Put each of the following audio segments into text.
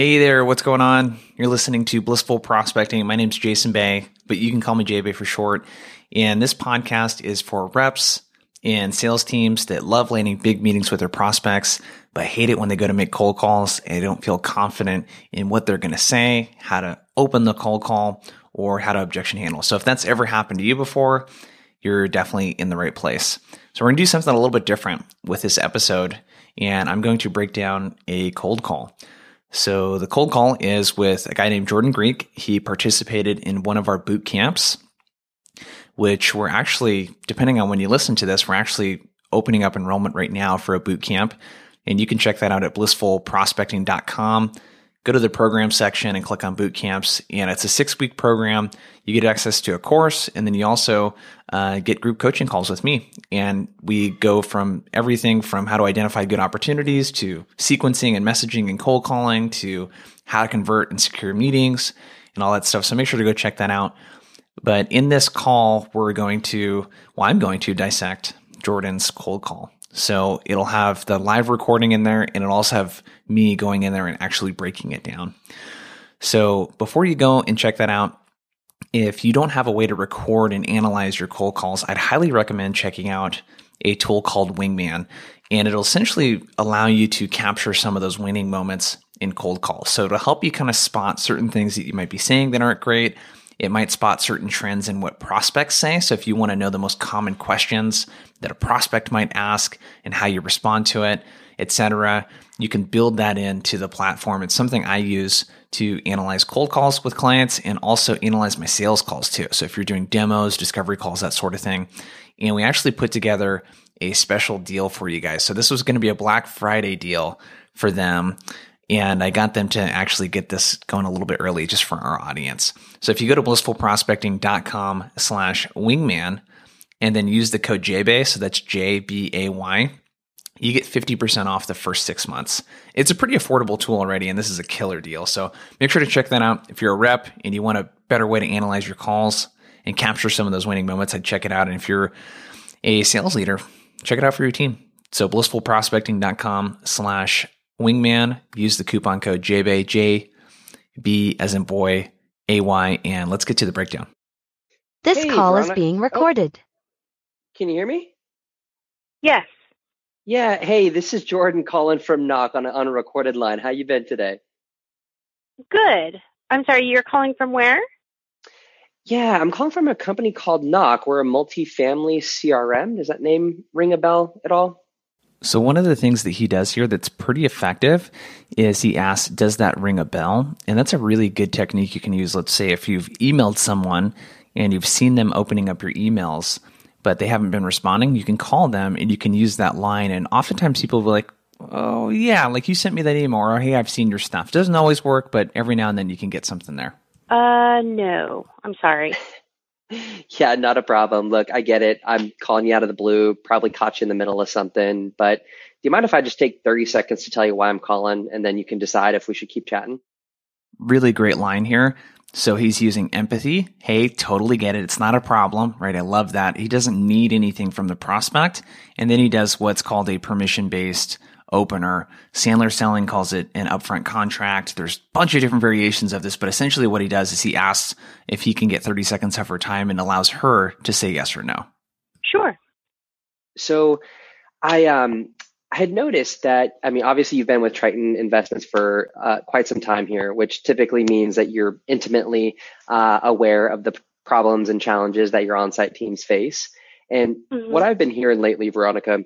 Hey there, what's going on? You're listening to Blissful Prospecting. My name's Jason Bay, but you can call me JBay for short. And this podcast is for reps and sales teams that love landing big meetings with their prospects, but hate it when they go to make cold calls and they don't feel confident in what they're going to say, how to open the cold call, or how to objection handle. So if that's ever happened to you before, you're definitely in the right place. So we're going to do something a little bit different with this episode, and I'm going to break down a cold call. So the cold call is with a guy named Jordan Greek. He participated in one of our boot camps, which we're actually, depending on when you listen to this, we're actually opening up enrollment right now for a boot camp. And you can check that out at blissfulprospecting.com go to the program section and click on boot camps. And it's a six week program. You get access to a course, and then you also uh, get group coaching calls with me. And we go from everything from how to identify good opportunities to sequencing and messaging and cold calling to how to convert and secure meetings and all that stuff. So make sure to go check that out. But in this call, we're going to, well, I'm going to dissect Jordan's cold call. So it'll have the live recording in there and it'll also have me going in there and actually breaking it down. So before you go and check that out, if you don't have a way to record and analyze your cold calls, I'd highly recommend checking out a tool called Wingman. And it'll essentially allow you to capture some of those winning moments in cold calls. So it'll help you kind of spot certain things that you might be saying that aren't great. It might spot certain trends in what prospects say. So if you want to know the most common questions that a prospect might ask and how you respond to it, etc., you can build that into the platform. It's something I use to analyze cold calls with clients and also analyze my sales calls too. So if you're doing demos, discovery calls, that sort of thing. And we actually put together a special deal for you guys. So this was going to be a Black Friday deal for them and I got them to actually get this going a little bit early just for our audience. So if you go to blissfulprospecting.com slash wingman and then use the code JBay, so that's J-B-A-Y, you get 50% off the first six months. It's a pretty affordable tool already, and this is a killer deal. So make sure to check that out. If you're a rep and you want a better way to analyze your calls and capture some of those winning moments, I'd check it out. And if you're a sales leader, check it out for your team. So blissfulprospecting.com slash Wingman. Use the coupon code JBay, J B as in boy, A Y, and let's get to the breakdown. This hey, call Veronica. is being oh. recorded. Oh. Can you hear me? Yes. Yeah. Hey, this is Jordan calling from Knock on a, on a recorded line. How you been today? Good. I'm sorry. You're calling from where? Yeah, I'm calling from a company called Knock. We're a multifamily CRM. Does that name ring a bell at all? So one of the things that he does here that's pretty effective is he asks, "Does that ring a bell?" And that's a really good technique you can use. Let's say if you've emailed someone and you've seen them opening up your emails, but they haven't been responding, you can call them and you can use that line. And oftentimes people will be like, "Oh yeah, like you sent me that email," or "Hey, I've seen your stuff." Doesn't always work, but every now and then you can get something there. Uh, no, I'm sorry. yeah, not a problem. Look, I get it. I'm calling you out of the blue, probably caught you in the middle of something, but do you mind if I just take 30 seconds to tell you why I'm calling and then you can decide if we should keep chatting? Really great line here. So he's using empathy. Hey, totally get it. It's not a problem, right? I love that. He doesn't need anything from the prospect. And then he does what's called a permission based opener. Sandler Selling calls it an upfront contract. There's a bunch of different variations of this, but essentially what he does is he asks if he can get 30 seconds of her time and allows her to say yes or no. Sure. So I um I had noticed that I mean obviously you've been with Triton Investments for uh, quite some time here, which typically means that you're intimately uh, aware of the problems and challenges that your on-site teams face. And mm-hmm. what I've been hearing lately, Veronica,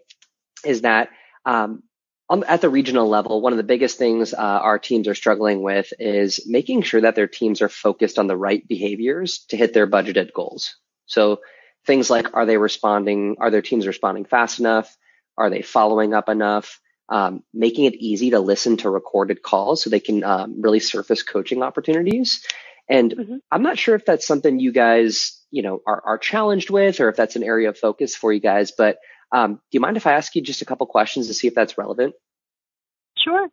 is that um, on, at the regional level, one of the biggest things uh, our teams are struggling with is making sure that their teams are focused on the right behaviors to hit their budgeted goals. So things like, are they responding? Are their teams responding fast enough? Are they following up enough? Um, making it easy to listen to recorded calls so they can um, really surface coaching opportunities. And mm-hmm. I'm not sure if that's something you guys, you know, are, are challenged with, or if that's an area of focus for you guys. But um, do you mind if I ask you just a couple questions to see if that's relevant? Sure.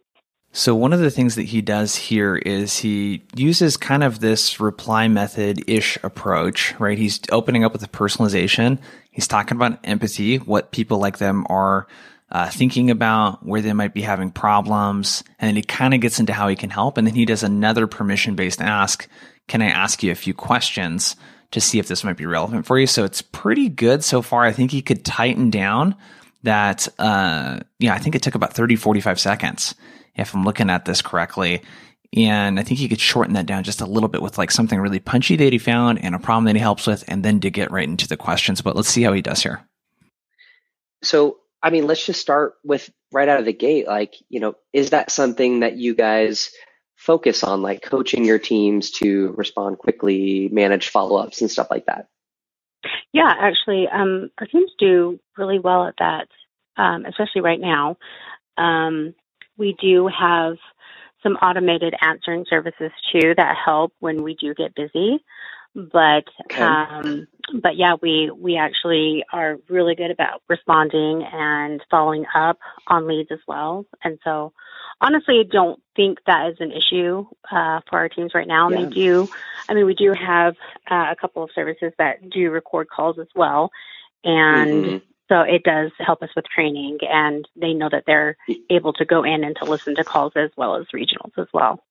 So, one of the things that he does here is he uses kind of this reply method ish approach, right? He's opening up with the personalization. He's talking about empathy, what people like them are uh, thinking about where they might be having problems. And then he kind of gets into how he can help. And then he does another permission based ask. Can I ask you a few questions to see if this might be relevant for you? So it's pretty good so far. I think he could tighten down that, uh, yeah, I think it took about 30, 45 seconds if I'm looking at this correctly. And I think he could shorten that down just a little bit with like something really punchy that he found and a problem that he helps with, and then to get right into the questions. But let's see how he does here. So I mean, let's just start with right out of the gate. Like, you know, is that something that you guys focus on, like coaching your teams to respond quickly, manage follow ups, and stuff like that? Yeah, actually, um, our teams do really well at that, um, especially right now. Um, we do have some automated answering services too that help when we do get busy. But okay. um, but yeah, we we actually are really good about responding and following up on leads as well. And so, honestly, I don't think that is an issue uh, for our teams right now. And yeah. they do, I mean, we do have uh, a couple of services that do record calls as well, and. Mm-hmm. So it does help us with training, and they know that they're able to go in and to listen to calls as well as regionals as well.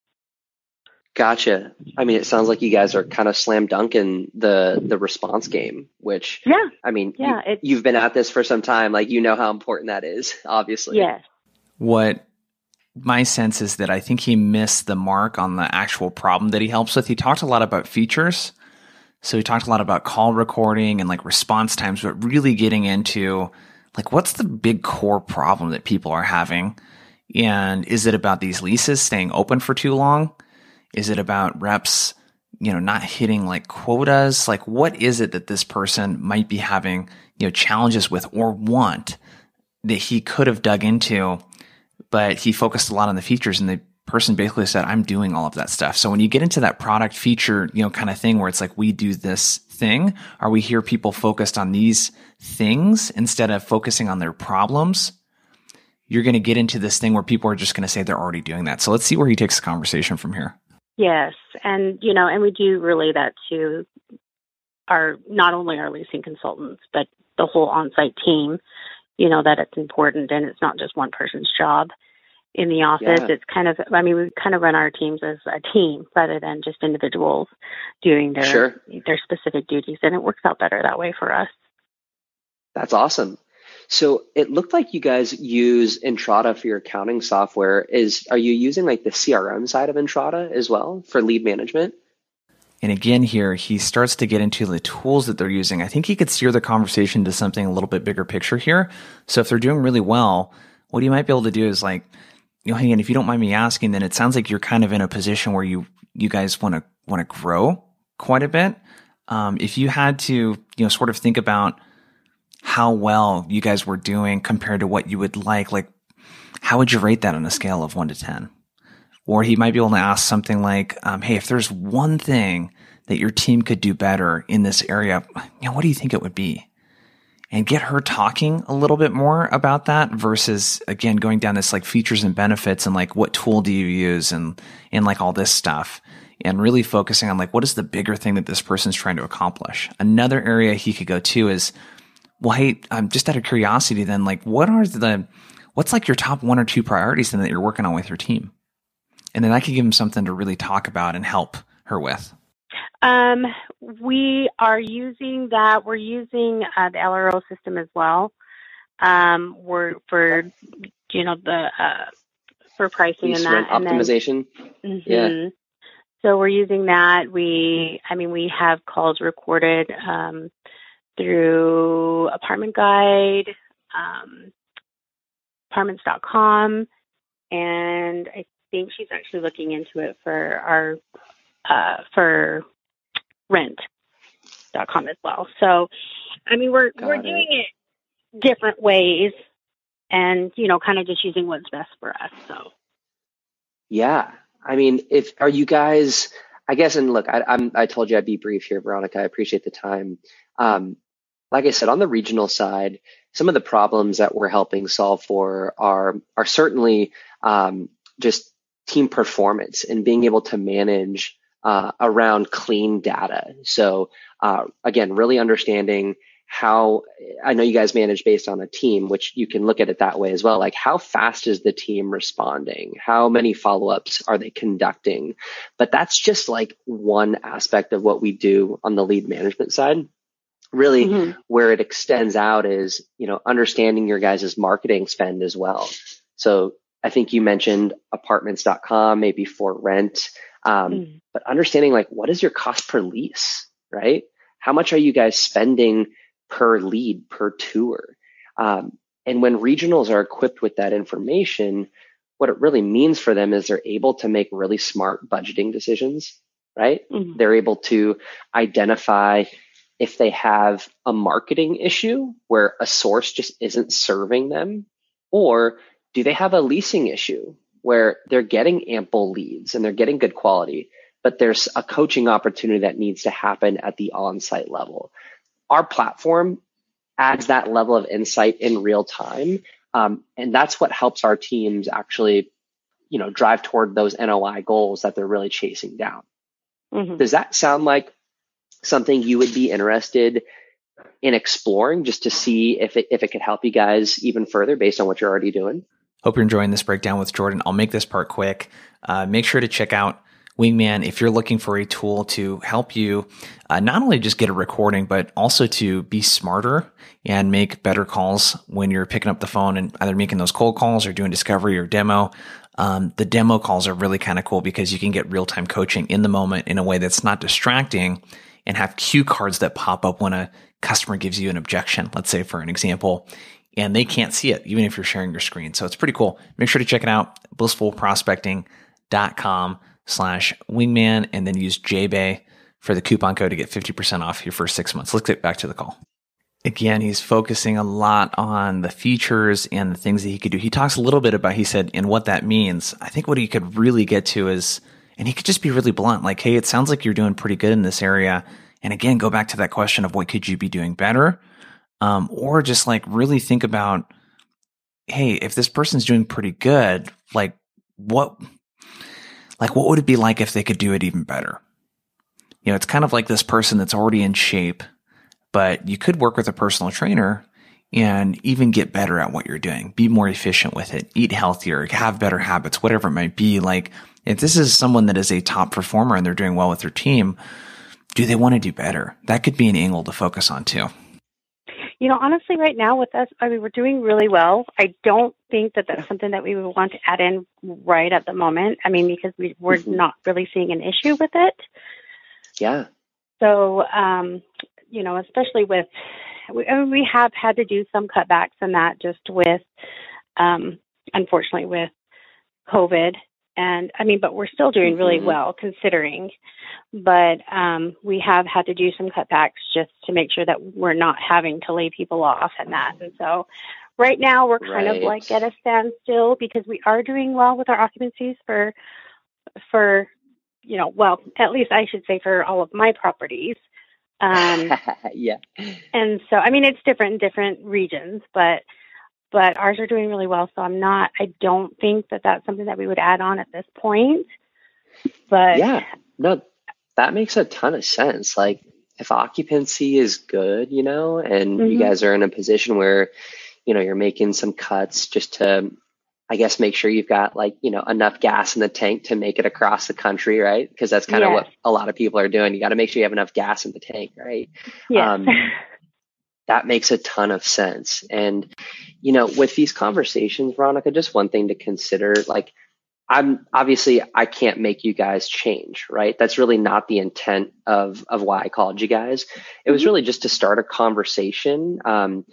Gotcha. I mean, it sounds like you guys are kind of slam dunking the the response game, which yeah, I mean, yeah, you, have been at this for some time, like you know how important that is, obviously. Yes. What my sense is that I think he missed the mark on the actual problem that he helps with. He talked a lot about features, so he talked a lot about call recording and like response times, but really getting into like what's the big core problem that people are having, and is it about these leases staying open for too long? Is it about reps, you know, not hitting like quotas? Like what is it that this person might be having, you know, challenges with or want that he could have dug into, but he focused a lot on the features and the person basically said, I'm doing all of that stuff. So when you get into that product feature, you know, kind of thing where it's like, we do this thing, are we here people focused on these things instead of focusing on their problems? You're going to get into this thing where people are just going to say they're already doing that. So let's see where he takes the conversation from here. Yes, and you know, and we do relay that to our not only our leasing consultants, but the whole on-site team. You know that it's important, and it's not just one person's job in the office. Yeah. It's kind of, I mean, we kind of run our teams as a team rather than just individuals doing their sure. their specific duties, and it works out better that way for us. That's awesome. So it looked like you guys use Entrata for your accounting software. Is are you using like the CRM side of Entrata as well for lead management? And again, here he starts to get into the tools that they're using. I think he could steer the conversation to something a little bit bigger picture here. So if they're doing really well, what you might be able to do is like, you know, hey, and if you don't mind me asking, then it sounds like you're kind of in a position where you you guys want to want to grow quite a bit. Um, if you had to, you know, sort of think about how well you guys were doing compared to what you would like. Like, how would you rate that on a scale of one to 10? Or he might be able to ask something like, um, Hey, if there's one thing that your team could do better in this area, you know, what do you think it would be? And get her talking a little bit more about that versus again, going down this like features and benefits and like what tool do you use and, and like all this stuff and really focusing on like what is the bigger thing that this person's trying to accomplish. Another area he could go to is well, hey, I'm just out of curiosity then, like, what are the, what's like your top one or two priorities then that you're working on with your team? And then I could give them something to really talk about and help her with. Um, we are using that. We're using uh, the LRO system as well. Um, we're for you know the uh, for pricing and that and optimization. Then, mm-hmm. Yeah. So we're using that. We, I mean, we have calls recorded. Um, through Apartment Guide, um, apartments.com, and I think she's actually looking into it for our uh, for rent.com as well. So, I mean, we're Got we're it. doing it different ways, and you know, kind of just using what's best for us. So, yeah, I mean, if are you guys? I guess, and look, I, am I told you I'd be brief here, Veronica. I appreciate the time. Um, like I said, on the regional side, some of the problems that we're helping solve for are are certainly um, just team performance and being able to manage uh, around clean data. So uh, again, really understanding how I know you guys manage based on a team, which you can look at it that way as well. Like, how fast is the team responding? How many follow ups are they conducting? But that's just like one aspect of what we do on the lead management side. Really, mm-hmm. where it extends out is, you know, understanding your guys' marketing spend as well. So I think you mentioned apartments.com, maybe for rent, um, mm. but understanding like what is your cost per lease, right? How much are you guys spending per lead per tour? Um, and when regionals are equipped with that information, what it really means for them is they're able to make really smart budgeting decisions, right? Mm-hmm. They're able to identify if they have a marketing issue where a source just isn't serving them, or do they have a leasing issue where they're getting ample leads and they're getting good quality, but there's a coaching opportunity that needs to happen at the on site level? Our platform adds that level of insight in real time. Um, and that's what helps our teams actually, you know, drive toward those NOI goals that they're really chasing down. Mm-hmm. Does that sound like something you would be interested in exploring just to see if it, if it could help you guys even further based on what you're already doing? Hope you're enjoying this breakdown with Jordan. I'll make this part quick. Uh, make sure to check out Wingman if you're looking for a tool to help you uh, not only just get a recording, but also to be smarter and make better calls when you're picking up the phone and either making those cold calls or doing discovery or demo. Um, the demo calls are really kind of cool because you can get real time coaching in the moment in a way that's not distracting and have cue cards that pop up when a customer gives you an objection. Let's say, for an example, and they can't see it even if you're sharing your screen. So it's pretty cool. Make sure to check it out, blissfulprospecting.com slash wingman, and then use JBay for the coupon code to get 50% off your first six months. Let's get back to the call. Again, he's focusing a lot on the features and the things that he could do. He talks a little bit about, he said, and what that means. I think what he could really get to is, and he could just be really blunt, like, hey, it sounds like you're doing pretty good in this area. And again, go back to that question of what could you be doing better? Um, or just like really think about, hey, if this person's doing pretty good, like what, like what would it be like if they could do it even better? You know, it's kind of like this person that's already in shape, but you could work with a personal trainer and even get better at what you're doing, be more efficient with it, eat healthier, have better habits, whatever it might be. Like if this is someone that is a top performer and they're doing well with their team, do they want to do better? That could be an angle to focus on too. You know, honestly, right now with us, I mean, we're doing really well. I don't think that that's something that we would want to add in right at the moment. I mean, because we, we're mm-hmm. not really seeing an issue with it. Yeah. So, um, you know, especially with, we, I mean, we have had to do some cutbacks in that just with, um, unfortunately, with COVID and I mean, but we're still doing really mm-hmm. well considering. But um, we have had to do some cutbacks just to make sure that we're not having to lay people off and that. And so, right now we're kind right. of like at a standstill because we are doing well with our occupancies for for you know, well, at least I should say for all of my properties. Um, yeah. And so, I mean, it's different in different regions, but but ours are doing really well. So I'm not, I don't think that that's something that we would add on at this point. But yeah, no, that makes a ton of sense. Like if occupancy is good, you know, and mm-hmm. you guys are in a position where, you know, you're making some cuts just to, I guess, make sure you've got like, you know, enough gas in the tank to make it across the country, right? Because that's kind of yes. what a lot of people are doing. You got to make sure you have enough gas in the tank, right? Yeah. Um, that makes a ton of sense. And, you know, with these conversations, Veronica, just one thing to consider, like, I'm obviously I can't make you guys change, right? That's really not the intent of of why I called you guys. It was mm-hmm. really just to start a conversation, um,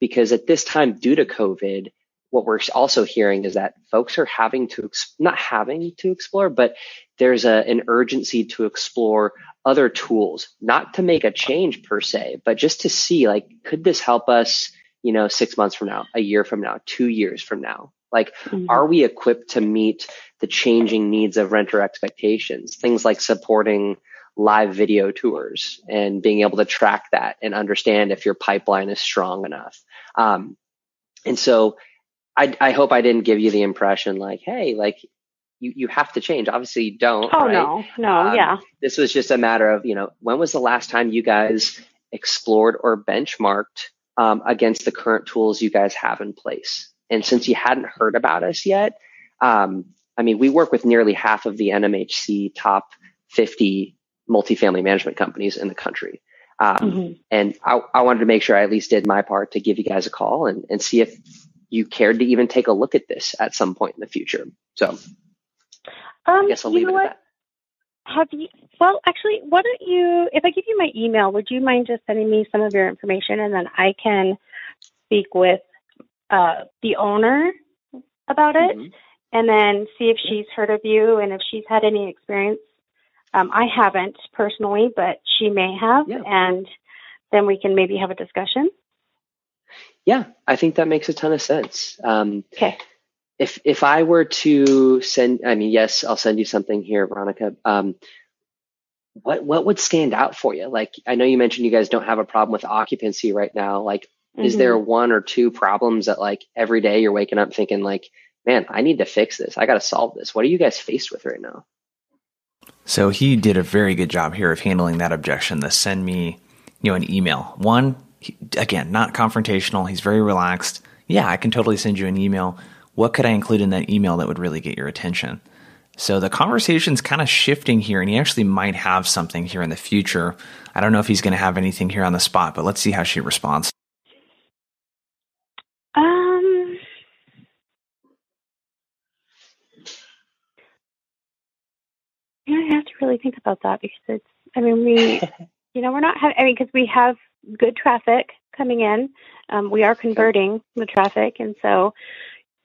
because at this time, due to COVID, what we're also hearing is that folks are having to not having to explore, but there's a, an urgency to explore other tools, not to make a change per se, but just to see like, could this help us, you know, six months from now, a year from now, two years from now? Like, mm-hmm. are we equipped to meet the changing needs of renter expectations? Things like supporting live video tours and being able to track that and understand if your pipeline is strong enough. Um, and so I, I hope I didn't give you the impression like, hey, like you, you have to change. Obviously, you don't. Oh right? no, no, um, yeah. This was just a matter of you know when was the last time you guys explored or benchmarked um, against the current tools you guys have in place. And since you hadn't heard about us yet, um, I mean, we work with nearly half of the NMHC top 50 multifamily management companies in the country. Um, mm-hmm. And I, I, wanted to make sure I at least did my part to give you guys a call and, and see if you cared to even take a look at this at some point in the future. So um, I guess I'll leave it what? at that. Have you? Well, actually, why don't you? If I give you my email, would you mind just sending me some of your information, and then I can speak with uh, the owner about it, mm-hmm. and then see if she's heard of you and if she's had any experience. Um, I haven't personally, but she may have, yeah. and then we can maybe have a discussion. Yeah, I think that makes a ton of sense. Um, okay if if I were to send, I mean, yes, I'll send you something here, Veronica. Um, what what would stand out for you? Like, I know you mentioned you guys don't have a problem with occupancy right now. Like, mm-hmm. is there one or two problems that like every day you're waking up thinking like, man, I need to fix this. I got to solve this. What are you guys faced with right now? So he did a very good job here of handling that objection. The send me, you know, an email. One, he, again, not confrontational. He's very relaxed. Yeah, I can totally send you an email what could I include in that email that would really get your attention? So the conversation's kind of shifting here, and he actually might have something here in the future. I don't know if he's going to have anything here on the spot, but let's see how she responds. Um, I have to really think about that because it's. I mean, we, you know, we're not having. I mean, because we have good traffic coming in. Um, we are converting the traffic, and so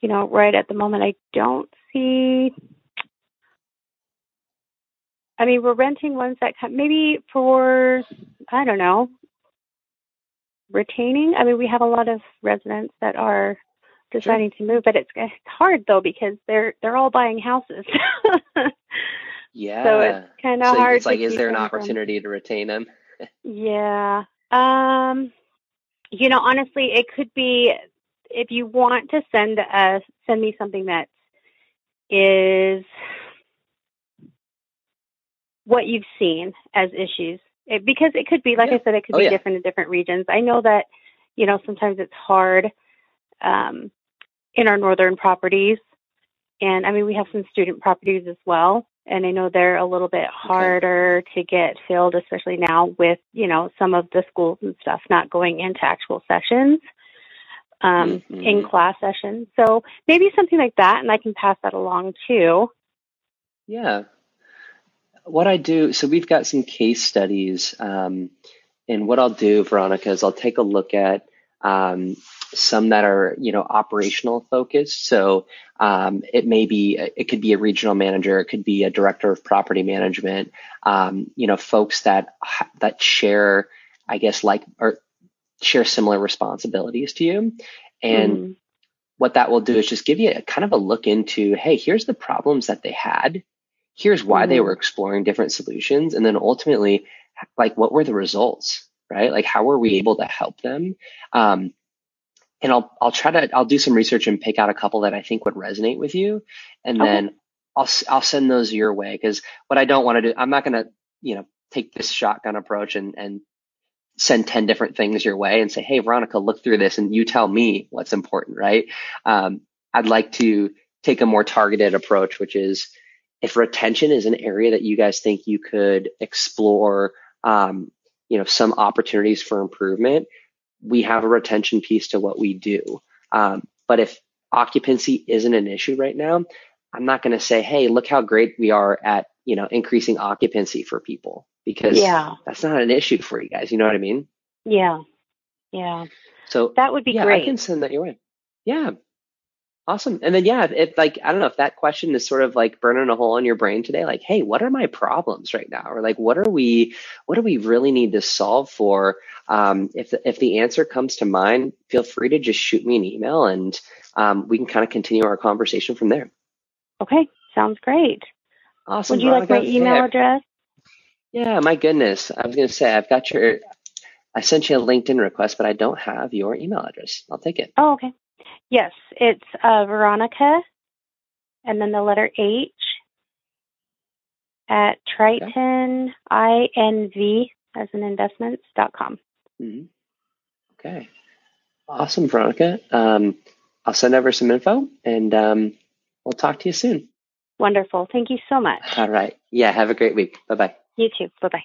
you know, right at the moment, I don't see. I mean, we're renting ones that come, maybe for, I don't know, retaining. I mean, we have a lot of residents that are deciding sure. to move, but it's it's hard though because they're they're all buying houses. yeah. So it's kind of so hard. It's like, is there an opportunity from. to retain them? yeah. Um. You know, honestly, it could be if you want to send us send me something that is what you've seen as issues it, because it could be like yeah. i said it could oh, be yeah. different in different regions i know that you know sometimes it's hard um, in our northern properties and i mean we have some student properties as well and i know they're a little bit harder okay. to get filled especially now with you know some of the schools and stuff not going into actual sessions um, mm-hmm. in class session. So maybe something like that, and I can pass that along too. Yeah. What I do, so we've got some case studies, um, and what I'll do, Veronica, is I'll take a look at um, some that are you know operational focused. So um, it may be it could be a regional manager, it could be a director of property management. Um, you know, folks that that share, I guess, like or share similar responsibilities to you. And mm. what that will do is just give you a kind of a look into, hey, here's the problems that they had. Here's why mm. they mm-hmm. were exploring different solutions. And then ultimately, like, what were the results, right? Like, how were we able to help them? Um, and I'll, I'll try to, I'll do some research and pick out a couple that I think would resonate with you. And okay. then I'll, I'll send those your way. Cause what I don't want to do, I'm not going to, you know, take this shotgun approach and, and send 10 different things your way and say, Hey, Veronica, look through this and you tell me what's important, right? Um, I'd like to take a more targeted approach, which is if retention is an area that you guys think you could explore, um, you know, some opportunities for improvement, we have a retention piece to what we do. Um, but if occupancy isn't an issue right now, I'm not going to say, Hey, look how great we are at, you know, increasing occupancy for people because yeah. that's not an issue for you guys. You know what I mean? Yeah. Yeah. So that would be yeah, great. I can send that your way. Yeah. Awesome. And then, yeah, if like, I don't know if that question is sort of like burning a hole in your brain today, like, hey, what are my problems right now? Or like, what are we, what do we really need to solve for? Um, if, the, if the answer comes to mind, feel free to just shoot me an email and um, we can kind of continue our conversation from there. Okay. Sounds great. Awesome. Would you Veronica? like my email address? Yeah, my goodness. I was going to say, I've got your, I sent you a LinkedIn request, but I don't have your email address. I'll take it. Oh, okay. Yes, it's uh, Veronica and then the letter H at Triton, I-N-V as in investments dot com. Mm-hmm. Okay. Awesome, Veronica. Um, I'll send over some info and um, we'll talk to you soon. Wonderful. Thank you so much. All right. Yeah. Have a great week. Bye bye. You too. Bye bye.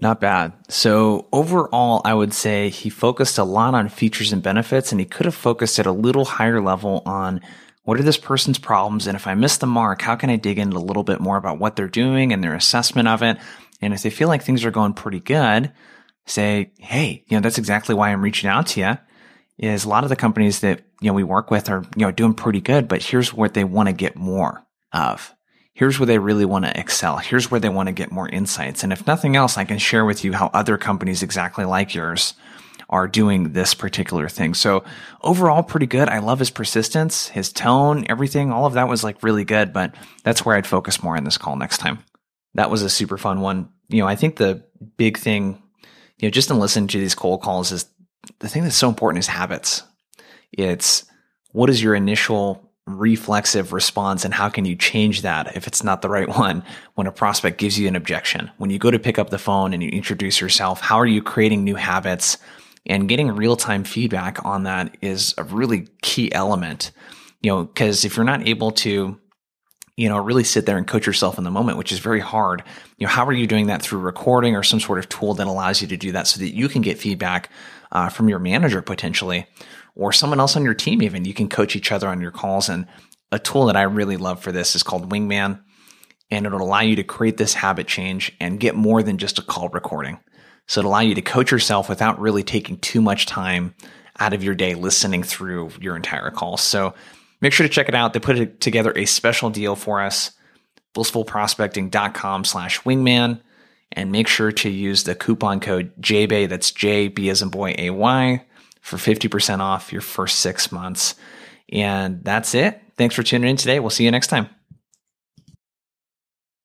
Not bad. So overall, I would say he focused a lot on features and benefits, and he could have focused at a little higher level on what are this person's problems, and if I miss the mark, how can I dig in a little bit more about what they're doing and their assessment of it? And if they feel like things are going pretty good, say, hey, you know, that's exactly why I'm reaching out to you. Is a lot of the companies that you know we work with are you know doing pretty good, but here's what they want to get more of here's where they really want to excel. Here's where they want to get more insights. And if nothing else, I can share with you how other companies exactly like yours are doing this particular thing. So overall, pretty good. I love his persistence, his tone, everything. All of that was like really good, but that's where I'd focus more on this call next time. That was a super fun one. You know, I think the big thing, you know, just in listening to these cold calls is the thing that's so important is habits. It's what is your initial reflexive response and how can you change that if it's not the right one when a prospect gives you an objection? When you go to pick up the phone and you introduce yourself how are you creating new habits? And getting real-time feedback on that is a really key element. You know because if you're not able to you know really sit there and coach yourself in the moment which is very hard you know how are you doing that through recording or some sort of tool that allows you to do that so that you can get feedback uh, from your manager potentially or someone else on your team, even. You can coach each other on your calls. And a tool that I really love for this is called Wingman. And it'll allow you to create this habit change and get more than just a call recording. So it'll allow you to coach yourself without really taking too much time out of your day listening through your entire call. So make sure to check it out. They put together a special deal for us, blissfulprospecting.com slash wingman. And make sure to use the coupon code JBAY, that's J B as in boy A Y, for 50% off your first six months. And that's it. Thanks for tuning in today. We'll see you next time.